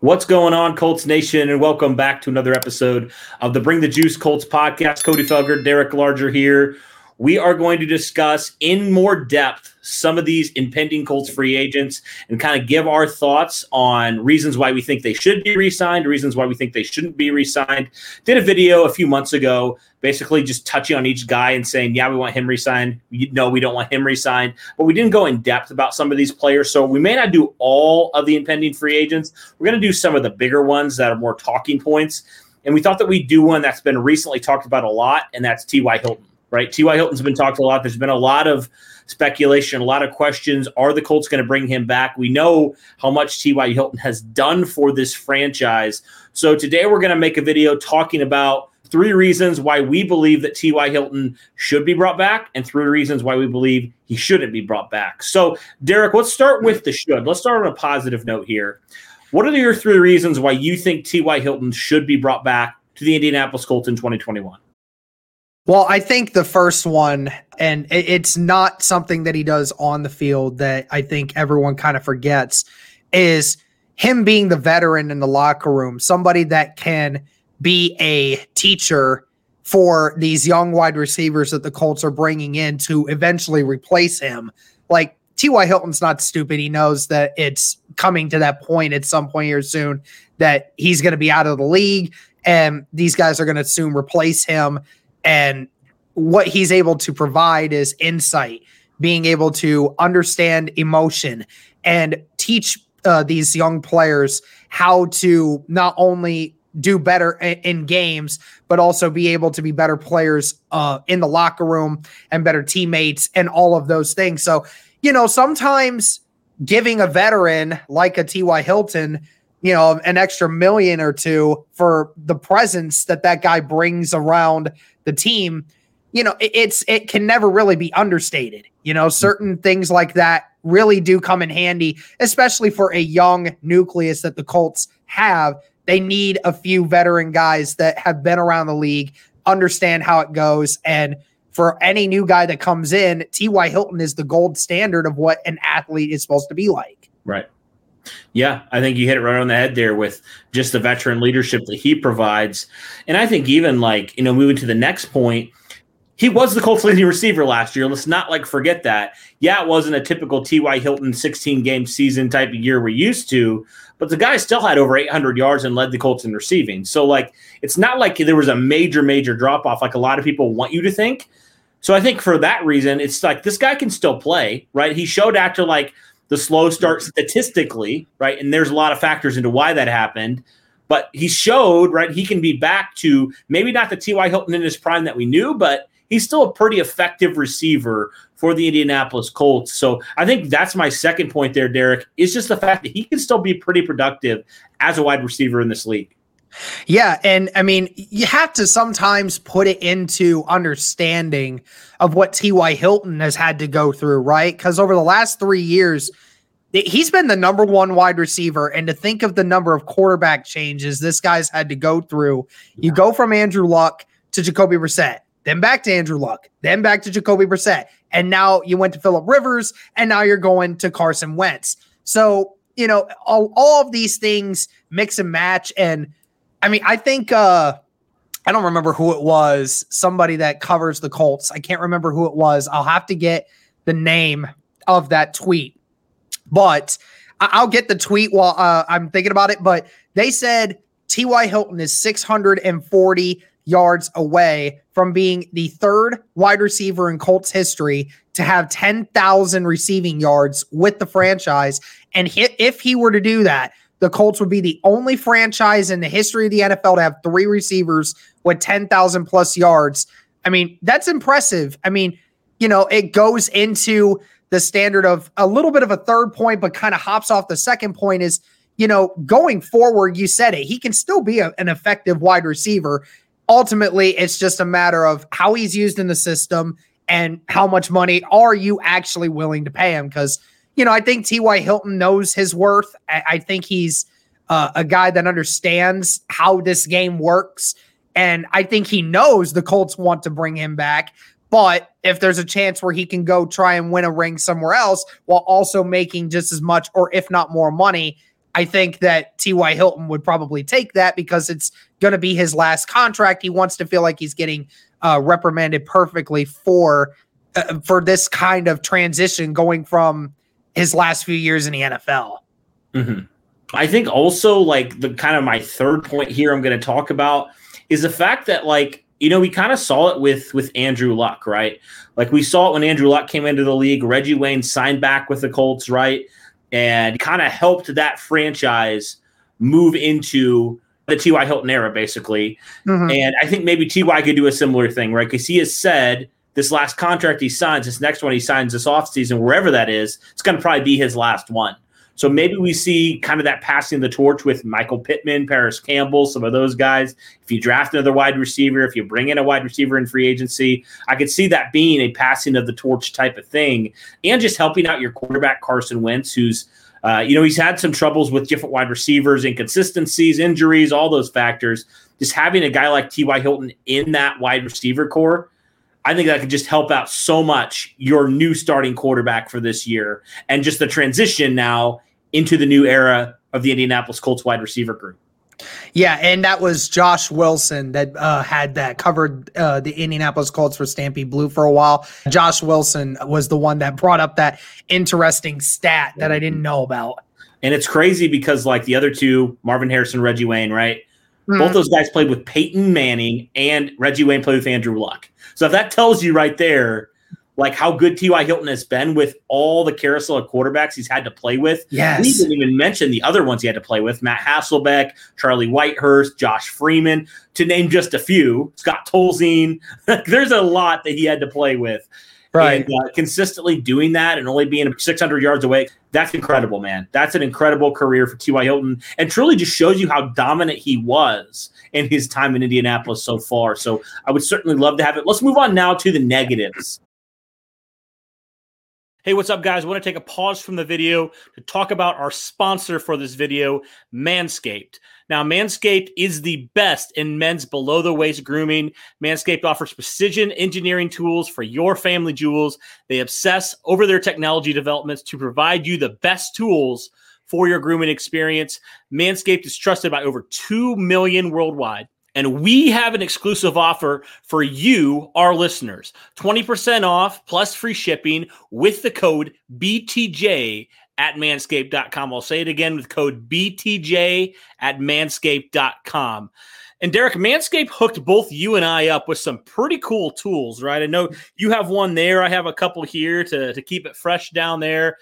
What's going on, Colts Nation, and welcome back to another episode of the Bring the Juice Colts podcast. Cody Felger, Derek Larger here. We are going to discuss in more depth some of these impending Colts free agents and kind of give our thoughts on reasons why we think they should be re-signed, reasons why we think they shouldn't be re-signed. Did a video a few months ago, basically just touching on each guy and saying, yeah, we want him re-signed. No, we don't want him re-signed. But we didn't go in depth about some of these players. So we may not do all of the impending free agents. We're going to do some of the bigger ones that are more talking points. And we thought that we'd do one that's been recently talked about a lot, and that's T.Y. Hilton, right? T.Y. Hilton's been talked a lot. There's been a lot of speculation, a lot of questions. Are the Colts going to bring him back? We know how much T.Y. Hilton has done for this franchise. So today we're going to make a video talking about three reasons why we believe that T.Y. Hilton should be brought back and three reasons why we believe he shouldn't be brought back. So, Derek, let's start with the should. Let's start on a positive note here. What are your three reasons why you think T.Y. Hilton should be brought back to the Indianapolis Colts in 2021? Well, I think the first one, and it's not something that he does on the field that I think everyone kind of forgets, is him being the veteran in the locker room, somebody that can be a teacher for these young wide receivers that the Colts are bringing in to eventually replace him. Like T.Y. Hilton's not stupid. He knows that it's coming to that point at some point here soon that he's going to be out of the league and these guys are going to soon replace him. And what he's able to provide is insight, being able to understand emotion and teach uh, these young players how to not only do better in games, but also be able to be better players uh, in the locker room and better teammates and all of those things. So, you know, sometimes giving a veteran like a T.Y. Hilton, you know, an extra million or two for the presence that that guy brings around the team, you know, it, it's it can never really be understated. You know, certain things like that really do come in handy, especially for a young nucleus that the Colts have. They need a few veteran guys that have been around the league, understand how it goes, and for any new guy that comes in, T.Y. Hilton is the gold standard of what an athlete is supposed to be like. Right. Yeah, I think you hit it right on the head there with just the veteran leadership that he provides. And I think even like, you know, moving to the next point, he was the Colts leading receiver last year. Let's not like forget that. Yeah, it wasn't a typical T.Y. Hilton 16 game season type of year we're used to, but the guy still had over 800 yards and led the Colts in receiving. So, like, it's not like there was a major, major drop off like a lot of people want you to think. So, I think for that reason, it's like this guy can still play, right? He showed after like the slow start statistically, right? And there's a lot of factors into why that happened. But he showed, right, he can be back to maybe not the T.Y. Hilton in his prime that we knew, but he's still a pretty effective receiver for the Indianapolis Colts. So I think that's my second point there, Derek, is just the fact that he can still be pretty productive as a wide receiver in this league. Yeah. And I mean, you have to sometimes put it into understanding of what T.Y. Hilton has had to go through, right? Because over the last three years, he's been the number one wide receiver. And to think of the number of quarterback changes this guy's had to go through, you go from Andrew Luck to Jacoby Brissett, then back to Andrew Luck, then back to Jacoby Brissett. And now you went to Philip Rivers, and now you're going to Carson Wentz. So, you know, all, all of these things mix and match. And I mean, I think uh I don't remember who it was, somebody that covers the Colts. I can't remember who it was. I'll have to get the name of that tweet. But I'll get the tweet while uh, I'm thinking about it. But they said T.Y. Hilton is 640 yards away from being the third wide receiver in Colts history to have 10,000 receiving yards with the franchise. And if he were to do that, the Colts would be the only franchise in the history of the NFL to have three receivers with 10,000 plus yards. I mean, that's impressive. I mean, you know, it goes into the standard of a little bit of a third point, but kind of hops off the second point is, you know, going forward, you said it, he can still be a, an effective wide receiver. Ultimately, it's just a matter of how he's used in the system and how much money are you actually willing to pay him? Because, you know, I think T.Y. Hilton knows his worth. I, I think he's uh, a guy that understands how this game works. And I think he knows the Colts want to bring him back. But if there's a chance where he can go try and win a ring somewhere else while also making just as much or if not more money, I think that T.Y. Hilton would probably take that because it's going to be his last contract. He wants to feel like he's getting uh, reprimanded perfectly for uh, for this kind of transition going from his last few years in the NFL. Mm-hmm. I think also like the kind of my third point here I'm going to talk about is the fact that like you know, we kind of saw it with with Andrew Luck, right? Like we saw it when Andrew Luck came into the league. Reggie Wayne signed back with the Colts, right? And kind of helped that franchise move into the T.Y. Hilton era, basically. Mm-hmm. And I think maybe T.Y. could do a similar thing, right? Because he has said this last contract he signs, this next one he signs this offseason, wherever that is, it's going to probably be his last one. So maybe we see kind of that passing the torch with Michael Pittman, Parris Campbell, some of those guys. If you draft another wide receiver, if you bring in a wide receiver in free agency, I could see that being a passing of the torch type of thing and just helping out your quarterback, Carson Wentz, who's uh, you know, he's had some troubles with different wide receivers, inconsistencies, injuries, all those factors. Just having a guy like T.Y. Hilton in that wide receiver corps, I think that could just help out so much your new starting quarterback for this year and just the transition now into the new era of the Indianapolis Colts wide receiver group. Yeah, and that was Josh Wilson that uh, had that covered uh, the Indianapolis Colts for Stampede Blue for a while. Josh Wilson was the one that brought up that interesting stat that I didn't know about. And it's crazy because, like the other two, Marvin Harrison, Reggie Wayne, right? Mm. Both those guys played with Peyton Manning, and Reggie Wayne played with Andrew Luck. So if that tells you right there like how good T.Y. Hilton has been with all the carousel of quarterbacks he's had to play with. Yes. We didn't even mention the other ones he had to play with Matt Hasselbeck, Charlie Whitehurst, Josh Freeman, to name just a few. Scott Tolzien. There's a lot that he had to play with. Right. And uh, consistently doing that and only being 600 yards away, that's incredible, man. That's an incredible career for T.Y. Hilton and truly just shows you how dominant he was in his time in Indianapolis so far. So I would certainly love to have it. Let's move on now to the negatives. Hey, what's up, guys? I want to take a pause from the video to talk about our sponsor for this video, Manscaped. Now, Manscaped is the best in men's below the waist grooming. Manscaped offers precision engineering tools for your family jewels. They obsess over their technology developments to provide you the best tools for your grooming experience. Manscaped is trusted by over 2 million worldwide. And we have an exclusive offer for you, our listeners 20% off plus free shipping with the code BTJ at manscaped.com. I'll say it again with code BTJ at manscaped.com. And Derek, Manscaped hooked both you and I up with some pretty cool tools, right? I know you have one there. I have a couple here to, to keep it fresh down there.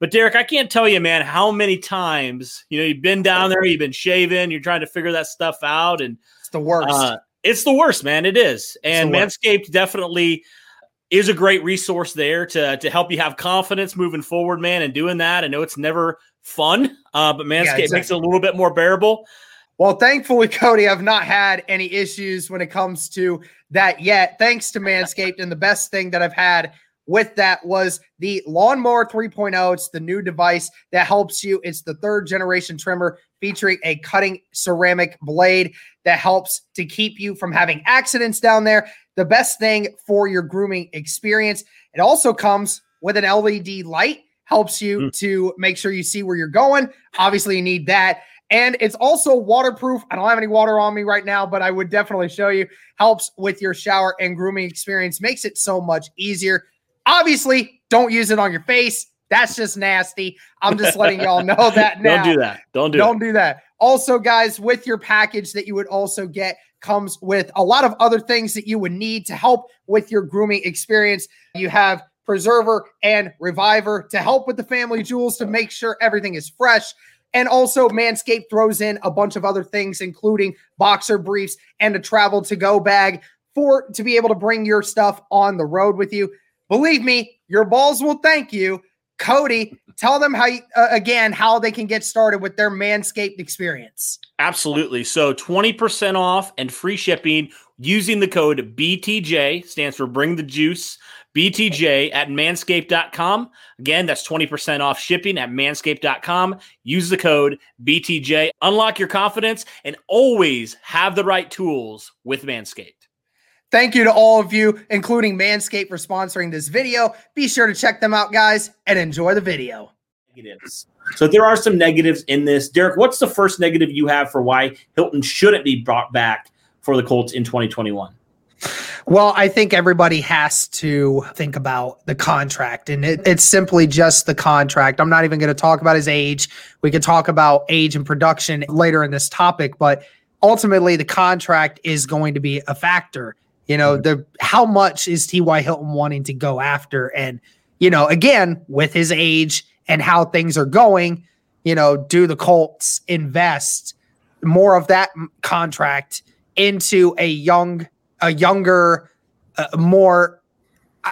But Derek, I can't tell you, man, how many times, you know, you've been down there, you've been shaving, you're trying to figure that stuff out. And it's the worst. Uh, it's the worst, man. It is. And Manscaped definitely is a great resource there to, to help you have confidence moving forward, man, and doing that. I know it's never fun, uh, but Manscaped yeah, exactly. makes it a little bit more bearable. Well, thankfully, Cody, I've not had any issues when it comes to that yet, thanks to Manscaped. and the best thing that I've had with that was the Lawnmower 3.0. It's the new device that helps you. It's the third generation trimmer featuring a cutting ceramic blade that helps to keep you from having accidents down there. The best thing for your grooming experience. It also comes with an LED light, helps you mm. to make sure you see where you're going. Obviously, you need that. And it's also waterproof. I don't have any water on me right now, but I would definitely show you. Helps with your shower and grooming experience, makes it so much easier. Obviously, don't use it on your face. That's just nasty. I'm just letting y'all know that now. don't do that. Don't do Don't it. do that. Also, guys, with your package that you would also get comes with a lot of other things that you would need to help with your grooming experience. You have preserver and reviver to help with the family jewels to make sure everything is fresh. And also, Manscaped throws in a bunch of other things, including boxer briefs and a travel to go bag for to be able to bring your stuff on the road with you. Believe me, your balls will thank you Cody, tell them how you, uh, again how they can get started with their Manscaped experience. Absolutely. So 20% off and free shipping using the code BTJ stands for bring the juice. BTJ at manscaped.com. Again, that's 20% off shipping at manscaped.com. Use the code BTJ. Unlock your confidence and always have the right tools with Manscaped. Thank you to all of you, including Manscaped, for sponsoring this video. Be sure to check them out, guys, and enjoy the video. Negatives. So there are some negatives in this. Derek, what's the first negative you have for why Hilton shouldn't be brought back for the Colts in 2021? Well, I think everybody has to think about the contract, and it, it's simply just the contract. I'm not even going to talk about his age. We could talk about age and production later in this topic, but ultimately, the contract is going to be a factor. You know, the how much is T.Y. Hilton wanting to go after? And, you know, again, with his age and how things are going, you know, do the Colts invest more of that contract into a young, a younger, uh, more,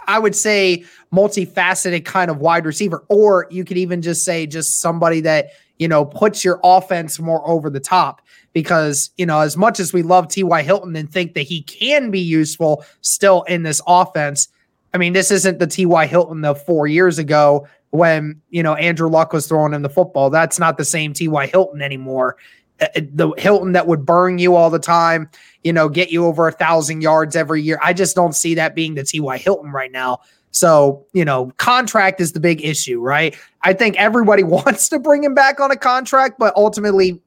I would say, multifaceted kind of wide receiver, or you could even just say just somebody that you know puts your offense more over the top because, you know, as much as we love T.Y. Hilton and think that he can be useful still in this offense, I mean, this isn't the T.Y. Hilton of four years ago when, you know, Andrew Luck was throwing him the football. That's not the same T.Y. Hilton anymore. Uh, uh, the Hilton that would burn you all the time, you know, get you over a thousand yards every year. I just don't see that being the T.Y. Hilton right now. So, you know, contract is the big issue, right? I think everybody wants to bring him back on a contract, but ultimately,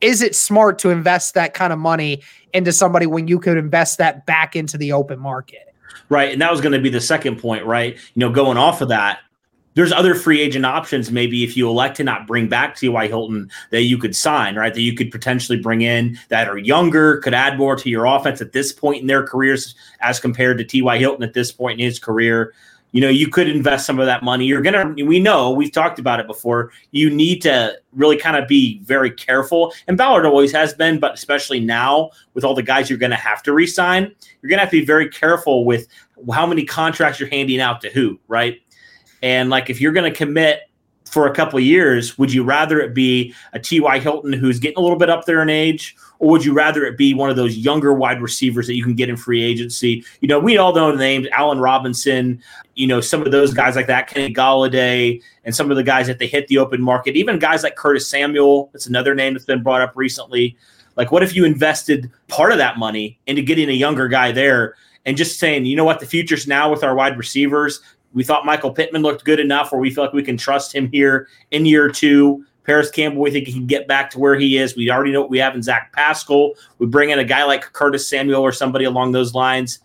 is it smart to invest that kind of money into somebody when you could invest that back into the open market? Right. And that was going to be the second point, right? You know, going off of that, there's other free agent options maybe if you elect to not bring back T.Y. Hilton that you could sign, right? That you could potentially bring in that are younger, could add more to your offense at this point in their careers as compared to T.Y. Hilton at this point in his career you know, you could invest some of that money. You're going to, we know, we've talked about it before. You need to really kind of be very careful. And Ballard always has been, but especially now with all the guys you're going to have to resign, you're going to have to be very careful with how many contracts you're handing out to who, right? And like if you're going to commit for a couple years, would you rather it be a T.Y. Hilton who's getting a little bit up there in age, or would you rather it be one of those younger wide receivers that you can get in free agency? You know, we all know the names Allen Robinson, you know, some of those guys like that, Kenny Golladay, and some of the guys that they hit the open market, even guys like Curtis Samuel. That's another name that's been brought up recently. Like, what if you invested part of that money into getting a younger guy there and just saying, you know what, the future's now with our wide receivers. We thought Michael Pittman looked good enough where we feel like we can trust him here in year two. Parris Campbell, we think he can get back to where he is. We already know what we have in Zach Pascal. We bring in a guy like Curtis Samuel or somebody along those lines.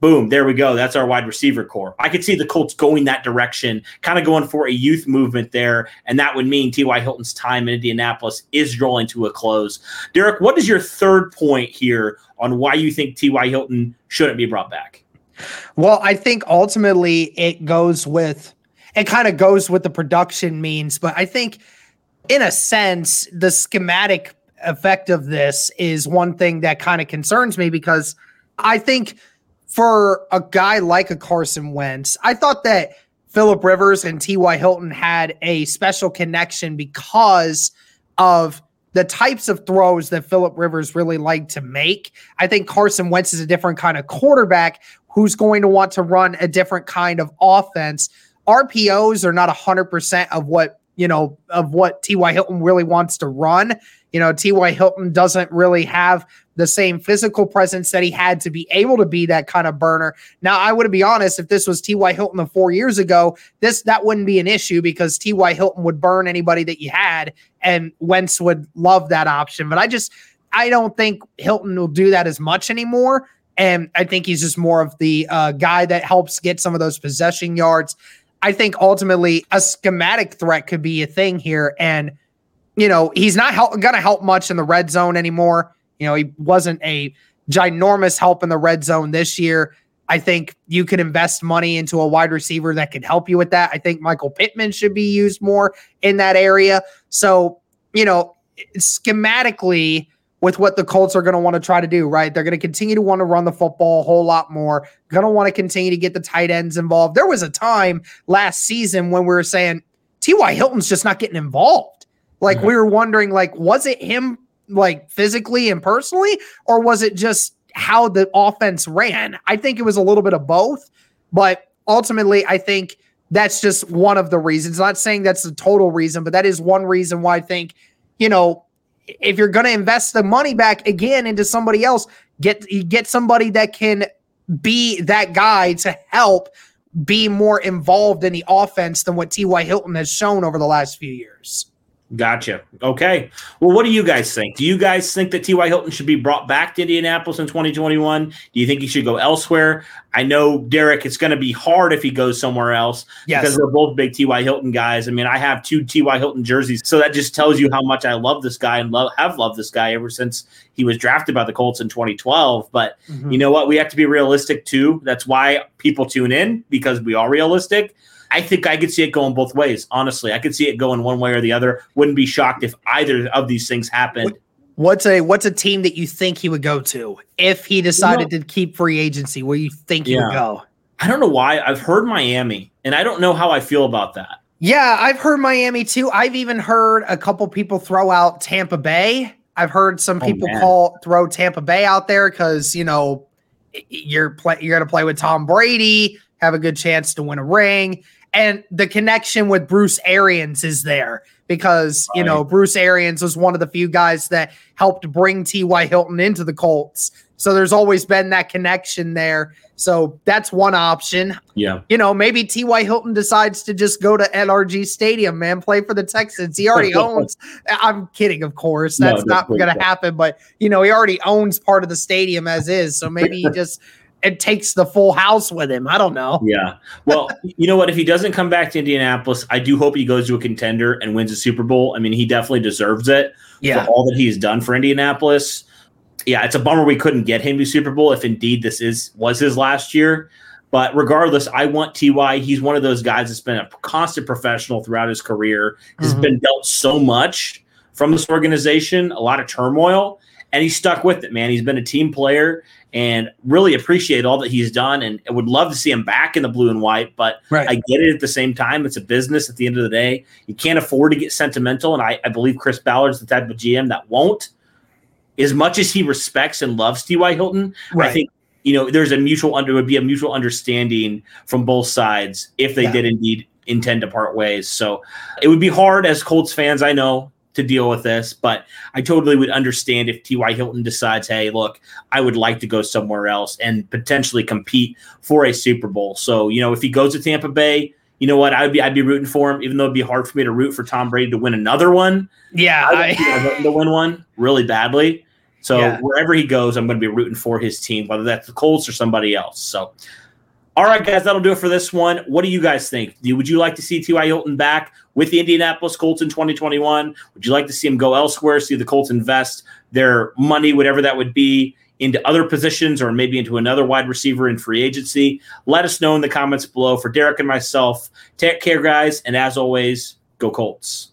Boom, there we go. That's our wide receiver corps. I could see the Colts going that direction, kind of going for a youth movement there, and that would mean T.Y. Hilton's time in Indianapolis is drawing to a close. Derek, what is your third point here on why you think T.Y. Hilton shouldn't be brought back? Well, I think ultimately it goes with it kind of goes with the production means, but I think in a sense the schematic effect of this is one thing that kind of concerns me because I think for a guy like a Carson Wentz, I thought that Philip Rivers and T.Y. Hilton had a special connection because of the types of throws that Philip Rivers really liked to make. I think Carson Wentz is a different kind of quarterback who's going to want to run a different kind of offense. RPOs are not 100% of what, you know, of what T.Y. Hilton really wants to run. You know, T.Y. Hilton doesn't really have the same physical presence that he had to be able to be that kind of burner. Now, I would be honest, if this was T.Y. Hilton of four years ago, this that wouldn't be an issue because T.Y. Hilton would burn anybody that you had, and Wentz would love that option. But I just I don't think Hilton will do that as much anymore. And I think he's just more of the uh, guy that helps get some of those possession yards. I think ultimately a schematic threat could be a thing here. And, you know, he's not help, going to help much in the red zone anymore. You know, he wasn't a ginormous help in the red zone this year. I think you could invest money into a wide receiver that could help you with that. I think Michael Pittman should be used more in that area. So, you know, schematically, with what the Colts are going to want to try to do, right? They're going to continue to want to run the football a whole lot more, going to want to continue to get the tight ends involved. There was a time last season when we were saying T.Y. Hilton's just not getting involved. Like mm-hmm. we were wondering, like, was it him like physically and personally, or was it just how the offense ran? I think it was a little bit of both, but ultimately, I think that's just one of the reasons. I'm not saying that's the total reason, but that is one reason why I think, you know, if you're going to invest the money back again into somebody else, get get somebody that can be that guy to help be more involved in the offense than what T.Y. Hilton has shown over the last few years. Gotcha. Okay. Well, what do you guys think? Do you guys think that T.Y. Hilton should be brought back to Indianapolis in 2021? Do you think he should go elsewhere? I know, Derek, it's going to be hard if he goes somewhere else yes. because they're both big T.Y. Hilton guys. I mean, I have two T.Y. Hilton jerseys. So that just tells you how much I love this guy and love, have loved this guy ever since he was drafted by the Colts in 2012. But mm-hmm. you know what? We have to be realistic too. That's why people tune in because we are realistic. I think I could see it going both ways. Honestly, I could see it going one way or the other. Wouldn't be shocked if either of these things happened. What's a what's a team that you think he would go to if he decided you know, to keep free agency? Where you think he yeah. would go? I don't know why. I've heard Miami, and I don't know how I feel about that. Yeah, I've heard Miami too. I've even heard a couple people throw out Tampa Bay. I've heard some oh, people oh, call throw Tampa Bay out there because you know you're play, you're going to play with Tom Brady, have a good chance to win a ring and the connection with Bruce Arians is there because right. you know Bruce Arians was one of the few guys that helped bring T.Y. Hilton into the Colts. So there's always been that connection there. So that's one option. Yeah. You know, maybe T.Y. Hilton decides to just go to NRG Stadium, man, play for the Texans. He already owns. I'm kidding, of course. That's no, not going to happen. But, you know, he already owns part of the stadium as is. So maybe he just it takes the full house with him. I don't know. Yeah. Well, you know what? If he doesn't come back to Indianapolis, I do hope he goes to a contender and wins a Super Bowl. I mean, he definitely deserves it yeah. for all that he's done for Indianapolis. Yeah, it's a bummer we couldn't get him to Super Bowl if indeed this is was his last year. But regardless, I want Ty. He's one of those guys that's been a constant professional throughout his career. Has mm-hmm. been dealt so much from this organization, a lot of turmoil, and he's stuck with it, man. He's been a team player and really appreciate all that he's done and would love to see him back in the blue and white. But right. I get it at the same time. It's a business at the end of the day. You can't afford to get sentimental. And I, I believe Chris Ballard's the type of GM that won't. As much as he respects and loves T.Y. Hilton, right. I think you know there's a mutual under would be a mutual understanding from both sides if they yeah. did indeed intend to part ways. So it would be hard as Colts fans, I know, to deal with this, but I totally would understand if T.Y. Hilton decides, hey, look, I would like to go somewhere else and potentially compete for a Super Bowl. So, you know, if he goes to Tampa Bay, you know what? I'd be I'd be rooting for him, even though it'd be hard for me to root for Tom Brady to win another one. Yeah, I, I to win one really badly. So yeah. wherever he goes, I'm going to be rooting for his team, whether that's the Colts or somebody else. So all right, guys, that'll do it for this one. What do you guys think? Would you like to see T.Y. Hilton back with the Indianapolis Colts in 2021? Would you like to see him go elsewhere, see the Colts invest their money, whatever that would be, into other positions or maybe into another wide receiver in free agency? Let us know in the comments below. For Derek and myself, take care, guys. And as always, go Colts.